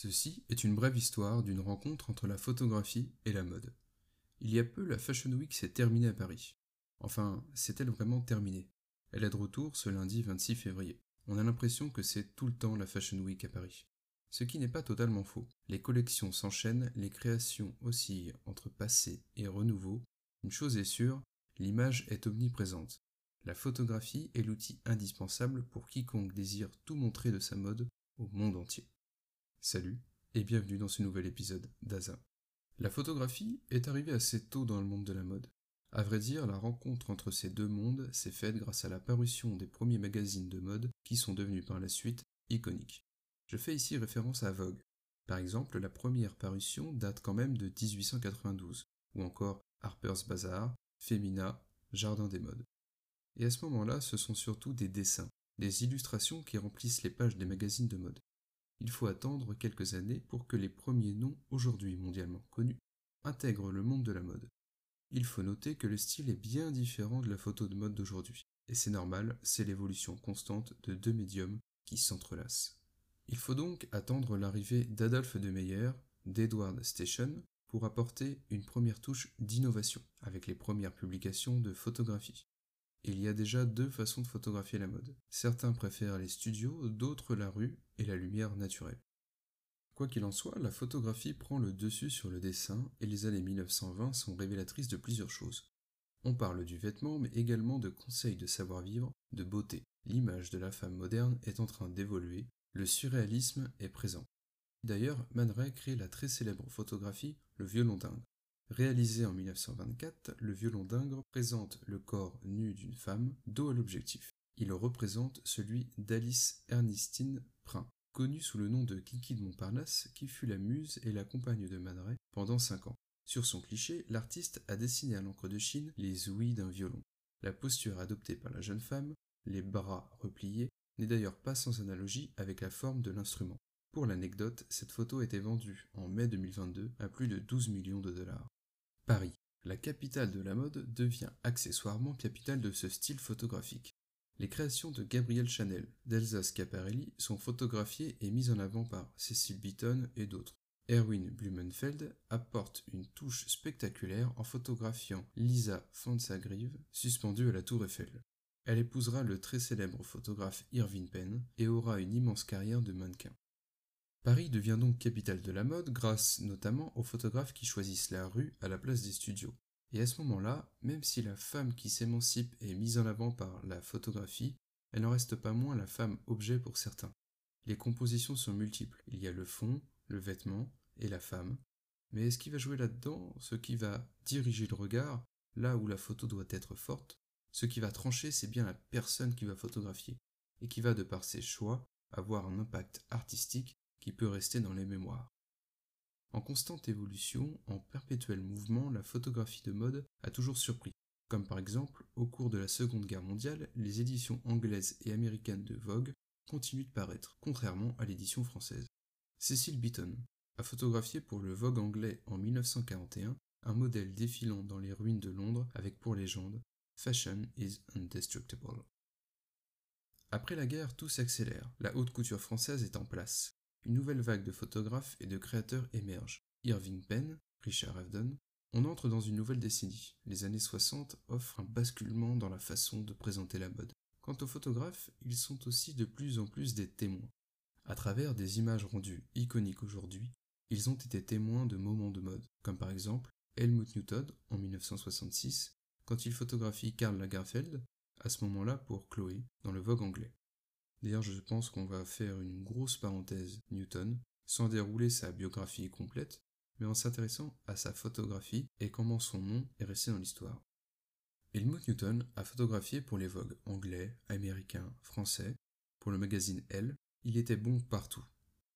Ceci est une brève histoire d'une rencontre entre la photographie et la mode. Il y a peu, la Fashion Week s'est terminée à Paris. Enfin, s'est-elle vraiment terminée? Elle est de retour ce lundi 26 février. On a l'impression que c'est tout le temps la Fashion Week à Paris. Ce qui n'est pas totalement faux. Les collections s'enchaînent, les créations oscillent entre passé et renouveau. Une chose est sûre, l'image est omniprésente. La photographie est l'outil indispensable pour quiconque désire tout montrer de sa mode au monde entier. Salut et bienvenue dans ce nouvel épisode d'Aza. La photographie est arrivée assez tôt dans le monde de la mode. À vrai dire, la rencontre entre ces deux mondes s'est faite grâce à la parution des premiers magazines de mode qui sont devenus par la suite iconiques. Je fais ici référence à Vogue. Par exemple, la première parution date quand même de 1892, ou encore Harper's Bazaar, Femina, Jardin des modes. Et à ce moment-là, ce sont surtout des dessins, des illustrations qui remplissent les pages des magazines de mode. Il faut attendre quelques années pour que les premiers noms, aujourd'hui mondialement connus, intègrent le monde de la mode. Il faut noter que le style est bien différent de la photo de mode d'aujourd'hui, et c'est normal, c'est l'évolution constante de deux médiums qui s'entrelacent. Il faut donc attendre l'arrivée d'Adolphe de Meyer, d'Edward Station, pour apporter une première touche d'innovation, avec les premières publications de photographie. Il y a déjà deux façons de photographier la mode. Certains préfèrent les studios, d'autres la rue et la lumière naturelle. Quoi qu'il en soit, la photographie prend le dessus sur le dessin et les années 1920 sont révélatrices de plusieurs choses. On parle du vêtement, mais également de conseils de savoir-vivre, de beauté. L'image de la femme moderne est en train d'évoluer, le surréalisme est présent. D'ailleurs, Man Ray crée la très célèbre photographie Le violon d'Inde. Réalisé en 1924, le violon d'Ingres présente le corps nu d'une femme, dos à l'objectif. Il représente celui d'Alice Ernestine Prin, connue sous le nom de Kiki de Montparnasse, qui fut la muse et la compagne de Man pendant cinq ans. Sur son cliché, l'artiste a dessiné à l'encre de Chine les ouïes d'un violon. La posture adoptée par la jeune femme, les bras repliés, n'est d'ailleurs pas sans analogie avec la forme de l'instrument. Pour l'anecdote, cette photo a été vendue en mai 2022 à plus de 12 millions de dollars. Paris, la capitale de la mode, devient accessoirement capitale de ce style photographique. Les créations de Gabrielle Chanel, d'Elsa Schiaparelli sont photographiées et mises en avant par Cecil Beaton et d'autres. Erwin Blumenfeld apporte une touche spectaculaire en photographiant Lisa Fansagrive suspendue à la tour Eiffel. Elle épousera le très célèbre photographe Irving Penn et aura une immense carrière de mannequin. Paris devient donc capitale de la mode grâce notamment aux photographes qui choisissent la rue à la place des studios. Et à ce moment-là, même si la femme qui s'émancipe est mise en avant par la photographie, elle n'en reste pas moins la femme objet pour certains. Les compositions sont multiples. Il y a le fond, le vêtement et la femme. Mais ce qui va jouer là-dedans, ce qui va diriger le regard, là où la photo doit être forte, ce qui va trancher, c'est bien la personne qui va photographier, et qui va, de par ses choix, avoir un impact artistique qui peut rester dans les mémoires. En constante évolution, en perpétuel mouvement, la photographie de mode a toujours surpris, comme par exemple au cours de la Seconde Guerre mondiale, les éditions anglaises et américaines de Vogue continuent de paraître, contrairement à l'édition française. Cecil Beaton a photographié pour le Vogue anglais en 1941 un modèle défilant dans les ruines de Londres avec pour légende Fashion is indestructible. Après la guerre, tout s'accélère, la haute couture française est en place, une nouvelle vague de photographes et de créateurs émerge. Irving Penn, Richard Avedon. On entre dans une nouvelle décennie. Les années 60 offrent un basculement dans la façon de présenter la mode. Quant aux photographes, ils sont aussi de plus en plus des témoins. À travers des images rendues iconiques aujourd'hui, ils ont été témoins de moments de mode, comme par exemple Helmut Newton en 1966, quand il photographie Karl Lagerfeld, à ce moment-là pour Chloé, dans le Vogue anglais. D'ailleurs, je pense qu'on va faire une grosse parenthèse Newton, sans dérouler sa biographie complète, mais en s'intéressant à sa photographie et comment son nom est resté dans l'histoire. Helmut Newton a photographié pour les Vogue anglais, américains, français. Pour le magazine Elle, il était bon partout.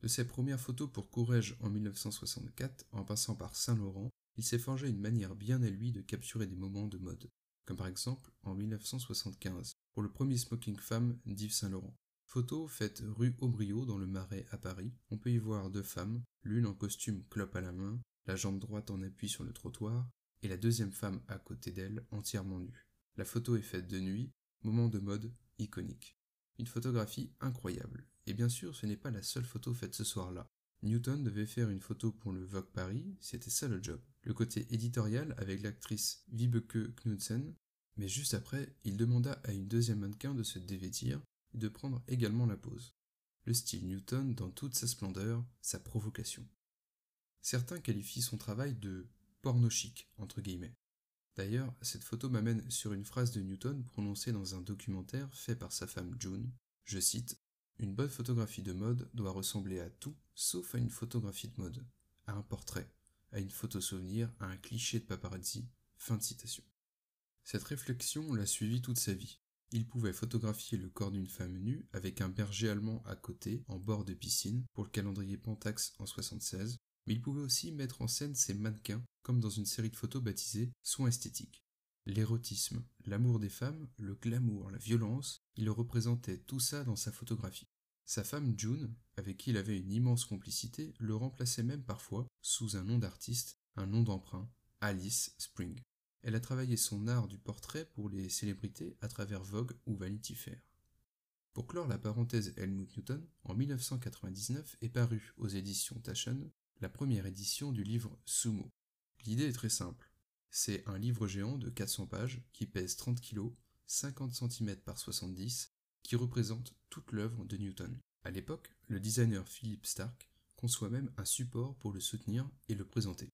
De ses premières photos pour Courrèges en 1964, en passant par Saint-Laurent, il s'est forgé une manière bien à lui de capturer des moments de mode, comme par exemple en 1975, pour le premier smoking femme d'Yves Saint-Laurent. Photo faite rue Aubriot dans le Marais à Paris. On peut y voir deux femmes, l'une en costume clope à la main, la jambe droite en appui sur le trottoir, et la deuxième femme à côté d'elle entièrement nue. La photo est faite de nuit, moment de mode iconique. Une photographie incroyable. Et bien sûr, ce n'est pas la seule photo faite ce soir-là. Newton devait faire une photo pour le Vogue Paris, c'était ça le job. Le côté éditorial avec l'actrice Vibeke Knudsen, mais juste après, il demanda à une deuxième mannequin de se dévêtir et de prendre également la pose. Le style Newton dans toute sa splendeur, sa provocation. Certains qualifient son travail de porno chic, entre guillemets. D'ailleurs, cette photo m'amène sur une phrase de Newton prononcée dans un documentaire fait par sa femme June. Je cite Une bonne photographie de mode doit ressembler à tout sauf à une photographie de mode, à un portrait, à une photo souvenir, à un cliché de paparazzi. Fin de citation. Cette réflexion l'a suivi toute sa vie. Il pouvait photographier le corps d'une femme nue avec un berger allemand à côté, en bord de piscine, pour le calendrier Pentax en 76, mais il pouvait aussi mettre en scène ses mannequins, comme dans une série de photos baptisée Soins esthétiques. L'érotisme, l'amour des femmes, le glamour, la violence, il représentait tout ça dans sa photographie. Sa femme June, avec qui il avait une immense complicité, le remplaçait même parfois, sous un nom d'artiste, un nom d'emprunt, Alice Spring. Elle a travaillé son art du portrait pour les célébrités à travers Vogue ou Vanity Fair. Pour clore la parenthèse Helmut Newton, en 1999 est paru aux éditions Taschen la première édition du livre Sumo. L'idée est très simple. C'est un livre géant de 400 pages qui pèse 30 kg, 50 cm par 70, qui représente toute l'œuvre de Newton. À l'époque, le designer Philip Stark conçoit même un support pour le soutenir et le présenter.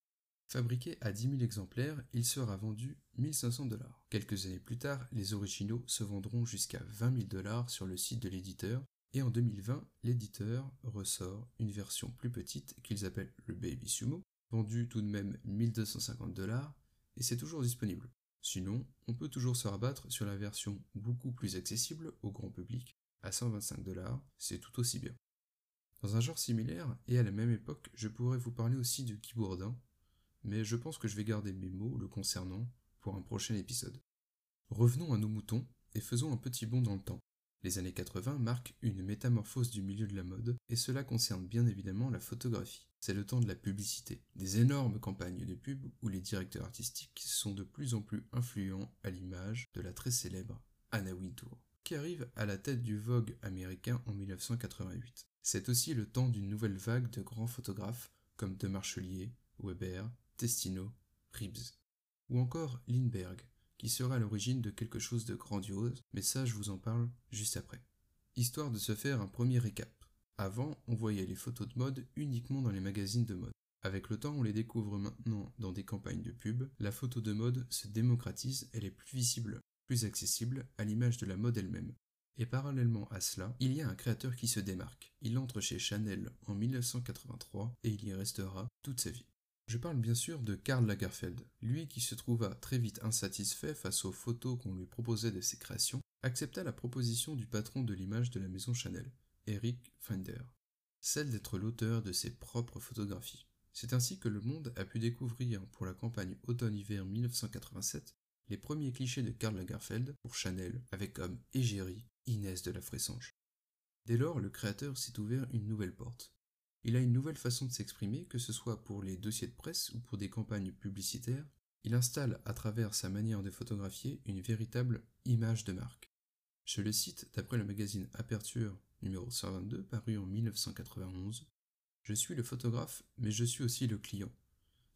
Fabriqué à 10 000 exemplaires, il sera vendu 1500 dollars. Quelques années plus tard, les originaux se vendront jusqu'à 20 000 dollars sur le site de l'éditeur et en 2020, l'éditeur ressort une version plus petite qu'ils appellent le Baby Sumo, vendu tout de même 1250 dollars, et c'est toujours disponible. Sinon, on peut toujours se rabattre sur la version beaucoup plus accessible au grand public, à 125 dollars, c'est tout aussi bien. Dans un genre similaire, et à la même époque, je pourrais vous parler aussi de Guy mais je pense que je vais garder mes mots le concernant pour un prochain épisode. Revenons à nos moutons et faisons un petit bond dans le temps. Les années 80 marquent une métamorphose du milieu de la mode, et cela concerne bien évidemment la photographie. C'est le temps de la publicité, des énormes campagnes de pub où les directeurs artistiques sont de plus en plus influents à l'image de la très célèbre Anna Wintour, qui arrive à la tête du Vogue américain en 1988. C'est aussi le temps d'une nouvelle vague de grands photographes comme De Marchelier, Weber, Testino, Reeves, ou encore Lindbergh, qui sera à l'origine de quelque chose de grandiose, mais ça je vous en parle juste après. Histoire de se faire un premier récap. Avant, on voyait les photos de mode uniquement dans les magazines de mode. Avec le temps, on les découvre maintenant dans des campagnes de pub. La photo de mode se démocratise, elle est plus visible, plus accessible, à l'image de la mode elle-même. Et parallèlement à cela, il y a un créateur qui se démarque. Il entre chez Chanel en 1983 et il y restera toute sa vie. Je parle bien sûr de Karl Lagerfeld, lui qui se trouva très vite insatisfait face aux photos qu'on lui proposait de ses créations, accepta la proposition du patron de l'image de la maison Chanel, Eric Fender, celle d'être l'auteur de ses propres photographies. C'est ainsi que le monde a pu découvrir pour la campagne automne-hiver 1987 les premiers clichés de Karl Lagerfeld pour Chanel avec comme égérie Inès de la Fressange. Dès lors, le créateur s'est ouvert une nouvelle porte. Il a une nouvelle façon de s'exprimer, que ce soit pour les dossiers de presse ou pour des campagnes publicitaires. Il installe à travers sa manière de photographier une véritable image de marque. Je le cite d'après le magazine Aperture numéro 122 paru en 1991. Je suis le photographe, mais je suis aussi le client,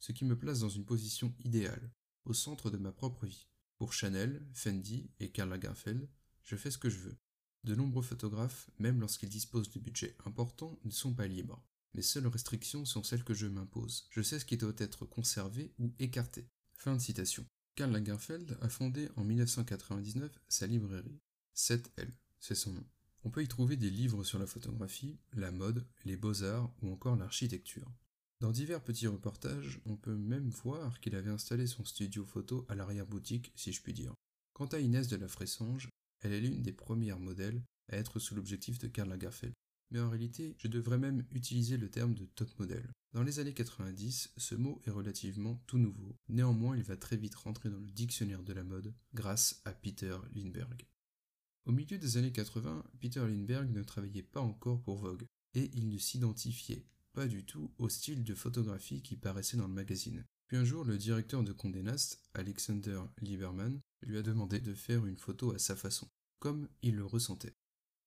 ce qui me place dans une position idéale, au centre de ma propre vie. Pour Chanel, Fendi et Karl Lagerfeld, je fais ce que je veux. De nombreux photographes, même lorsqu'ils disposent de budgets importants, ne sont pas libres. Mes seules restrictions sont celles que je m'impose. Je sais ce qui doit être conservé ou écarté. Fin de citation. Karl Lagerfeld a fondé en 1999 sa librairie. 7L, c'est son nom. On peut y trouver des livres sur la photographie, la mode, les beaux-arts ou encore l'architecture. Dans divers petits reportages, on peut même voir qu'il avait installé son studio photo à l'arrière-boutique, si je puis dire. Quant à Inès de la Fressange, elle est l'une des premières modèles à être sous l'objectif de Karl Lagerfeld mais en réalité, je devrais même utiliser le terme de top model. Dans les années 90, ce mot est relativement tout nouveau. Néanmoins, il va très vite rentrer dans le dictionnaire de la mode grâce à Peter Lindbergh. Au milieu des années 80, Peter Lindbergh ne travaillait pas encore pour Vogue et il ne s'identifiait pas du tout au style de photographie qui paraissait dans le magazine. Puis un jour, le directeur de Condé Nast, Alexander Lieberman, lui a demandé de faire une photo à sa façon, comme il le ressentait.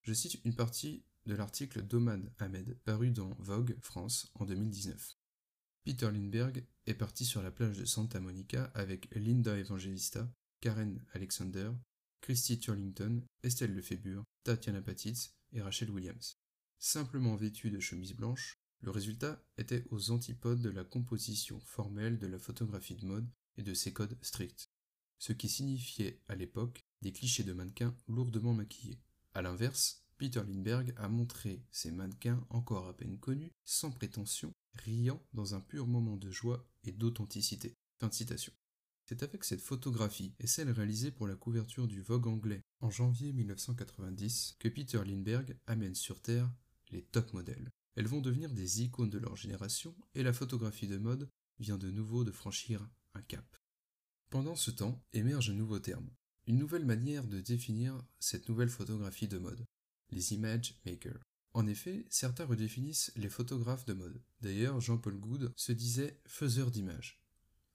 Je cite une partie de l'article d'Oman Ahmed paru dans Vogue France en 2019. Peter Lindbergh est parti sur la plage de Santa Monica avec Linda Evangelista, Karen Alexander, Christy Turlington, Estelle Lefébure, Tatiana Patitz et Rachel Williams. Simplement vêtu de chemises blanches, le résultat était aux antipodes de la composition formelle de la photographie de mode et de ses codes stricts, ce qui signifiait à l'époque des clichés de mannequins lourdement maquillés. A l'inverse, Peter Lindbergh a montré ces mannequins encore à peine connus, sans prétention, riant dans un pur moment de joie et d'authenticité. C'est avec cette photographie et celle réalisée pour la couverture du Vogue anglais en janvier 1990 que Peter Lindbergh amène sur Terre les top modèles. Elles vont devenir des icônes de leur génération et la photographie de mode vient de nouveau de franchir un cap. Pendant ce temps émerge un nouveau terme, une nouvelle manière de définir cette nouvelle photographie de mode, les image makers. En effet, certains redéfinissent les photographes de mode. D'ailleurs, Jean-Paul Goud se disait faiseur d'images.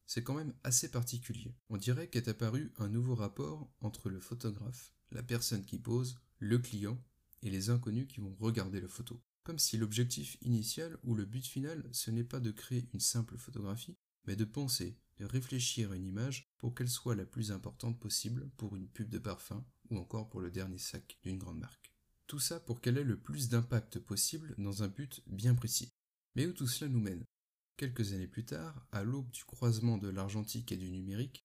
C'est quand même assez particulier. On dirait qu'est apparu un nouveau rapport entre le photographe, la personne qui pose, le client et les inconnus qui vont regarder la photo. Comme si l'objectif initial ou le but final, ce n'est pas de créer une simple photographie, mais de penser, de réfléchir à une image pour qu'elle soit la plus importante possible pour une pub de parfum ou encore pour le dernier sac d'une grande marque. Tout ça pour qu'elle ait le plus d'impact possible dans un but bien précis. Mais où tout cela nous mène? Quelques années plus tard, à l'aube du croisement de l'argentique et du numérique,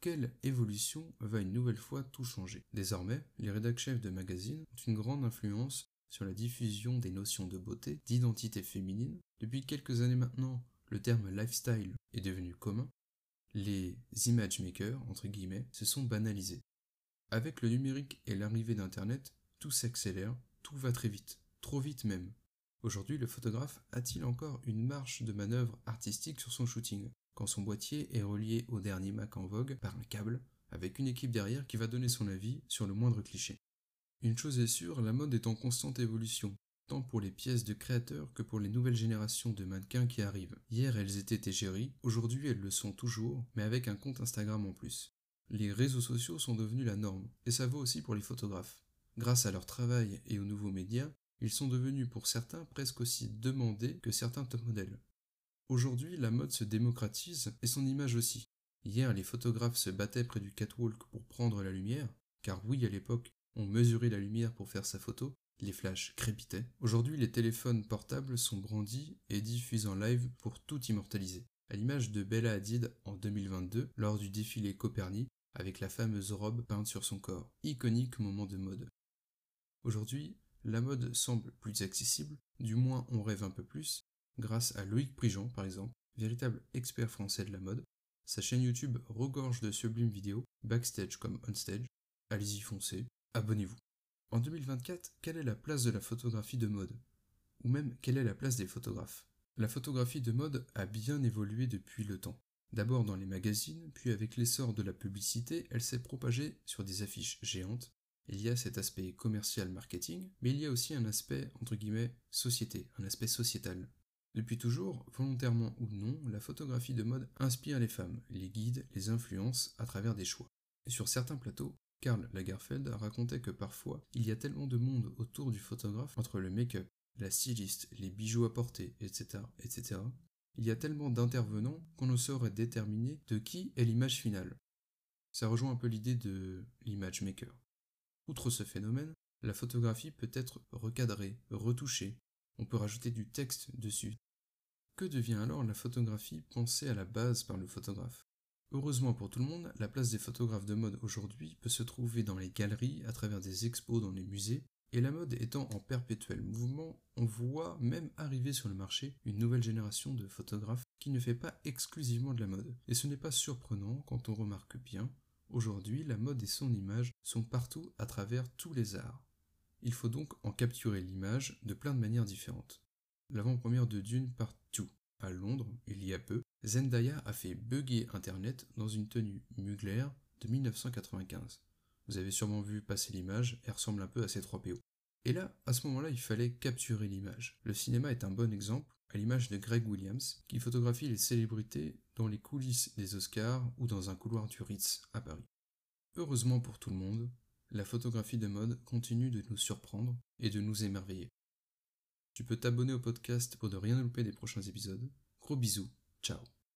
quelle évolution va une nouvelle fois tout changer? Désormais, les rédacteurs chefs de magazines ont une grande influence sur la diffusion des notions de beauté, d'identité féminine. Depuis quelques années maintenant, le terme lifestyle est devenu commun. Les image makers, entre guillemets, se sont banalisés. Avec le numérique et l'arrivée d'Internet, tout s'accélère, tout va très vite, trop vite même. Aujourd'hui, le photographe a-t-il encore une marche de manœuvre artistique sur son shooting, quand son boîtier est relié au dernier Mac en vogue par un câble, avec une équipe derrière qui va donner son avis sur le moindre cliché. Une chose est sûre, la mode est en constante évolution, tant pour les pièces de créateurs que pour les nouvelles générations de mannequins qui arrivent. Hier elles étaient égéries, aujourd'hui elles le sont toujours, mais avec un compte Instagram en plus. Les réseaux sociaux sont devenus la norme, et ça vaut aussi pour les photographes. Grâce à leur travail et aux nouveaux médias, ils sont devenus pour certains presque aussi demandés que certains top modèles. Aujourd'hui, la mode se démocratise et son image aussi. Hier, les photographes se battaient près du catwalk pour prendre la lumière, car oui, à l'époque, on mesurait la lumière pour faire sa photo, les flashs crépitaient. Aujourd'hui, les téléphones portables sont brandis et diffusent en live pour tout immortaliser. À l'image de Bella Hadid en 2022, lors du défilé Copernic, avec la fameuse robe peinte sur son corps, iconique moment de mode. Aujourd'hui, la mode semble plus accessible, du moins on rêve un peu plus, grâce à Loïc Prigent par exemple, véritable expert français de la mode. Sa chaîne YouTube regorge de sublimes vidéos, backstage comme onstage. Allez-y foncez, abonnez-vous. En 2024, quelle est la place de la photographie de mode? Ou même, quelle est la place des photographes? La photographie de mode a bien évolué depuis le temps. D'abord dans les magazines, puis avec l'essor de la publicité, elle s'est propagée sur des affiches géantes, il y a cet aspect commercial marketing, mais il y a aussi un aspect, entre guillemets, société, un aspect sociétal. Depuis toujours, volontairement ou non, la photographie de mode inspire les femmes, les guide, les influence à travers des choix. Et sur certains plateaux, Karl Lagerfeld racontait que parfois, il y a tellement de monde autour du photographe, entre le make-up, la styliste, les bijoux à porter, etc., etc., il y a tellement d'intervenants qu'on ne saurait déterminer de qui est l'image finale. Ça rejoint un peu l'idée de l'image maker. Outre ce phénomène, la photographie peut être recadrée, retouchée, on peut rajouter du texte dessus. Que devient alors la photographie pensée à la base par le photographe? Heureusement pour tout le monde, la place des photographes de mode aujourd'hui peut se trouver dans les galeries, à travers des expos dans les musées, et la mode étant en perpétuel mouvement, on voit même arriver sur le marché une nouvelle génération de photographes qui ne fait pas exclusivement de la mode. Et ce n'est pas surprenant quand on remarque bien Aujourd'hui, la mode et son image sont partout à travers tous les arts. Il faut donc en capturer l'image de plein de manières différentes. L'avant-première de Dune partout. À Londres, il y a peu, Zendaya a fait bugger Internet dans une tenue Mugler de 1995. Vous avez sûrement vu passer l'image, elle ressemble un peu à ces trois PO. Et là, à ce moment-là, il fallait capturer l'image. Le cinéma est un bon exemple, à l'image de Greg Williams, qui photographie les célébrités dans les coulisses des Oscars ou dans un couloir du Ritz à Paris. Heureusement pour tout le monde, la photographie de mode continue de nous surprendre et de nous émerveiller. Tu peux t'abonner au podcast pour ne rien louper des prochains épisodes. Gros bisous, ciao